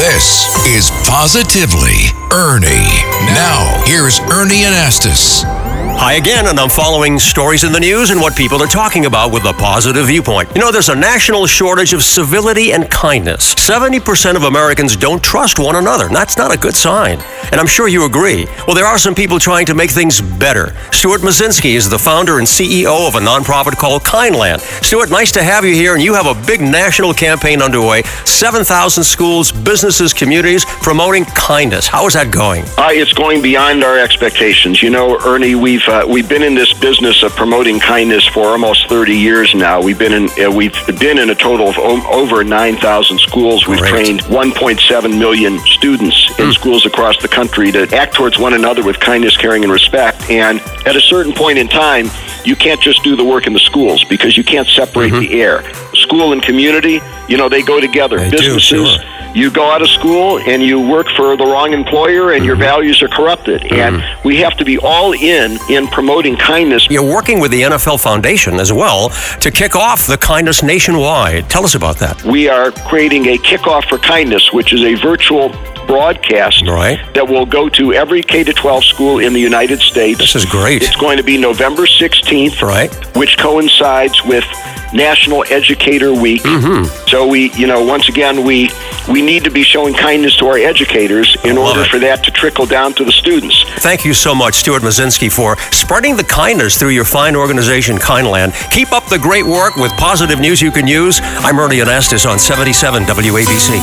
This is Positively Ernie. Now, here's Ernie Anastas. Hi again, and I'm following stories in the news and what people are talking about with a positive viewpoint. You know, there's a national shortage of civility and kindness. 70% of Americans don't trust one another, that's not a good sign. And I'm sure you agree. Well, there are some people trying to make things better. Stuart Muzkinski is the founder and CEO of a nonprofit called Kindland. Stuart, nice to have you here, and you have a big national campaign underway 7,000 schools, businesses, communities promoting kindness. How is that going? Uh, it's going beyond our expectations. You know, Ernie, we've uh, we've been in this business of promoting kindness for almost 30 years now. We've been in uh, we've been in a total of o- over 9,000 schools. We've Great. trained 1.7 million students in schools across the country to act towards one another with kindness, caring, and respect. And at a certain point in time, you can't just do the work in the schools because you can't separate the air. School and community, you know, they go together. They do, Businesses. sure. You go out of school and you work for the wrong employer, and your values are corrupted. Mm-hmm. And we have to be all in in promoting kindness. You're working with the NFL Foundation as well to kick off the kindness nationwide. Tell us about that. We are creating a kickoff for kindness, which is a virtual broadcast Right. that will go to every K to 12 school in the United States. This is great. It's going to be November 16th, Right. which coincides with National Educator Week. Mm-hmm. So we, you know, once again, we we need to be showing kindness to our educators in love order it. for that to trickle down to the students. Thank you so much, Stuart Muzkinski, for spreading the kindness through your fine organization, Kindland. Keep up the great work with positive news you can use. I'm Ernie Anastas on 77 WABC.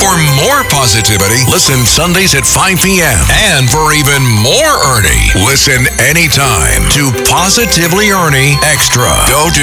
For more positivity, listen Sundays at 5 p.m. And for even more Ernie, listen anytime to Positively Ernie Extra. Go to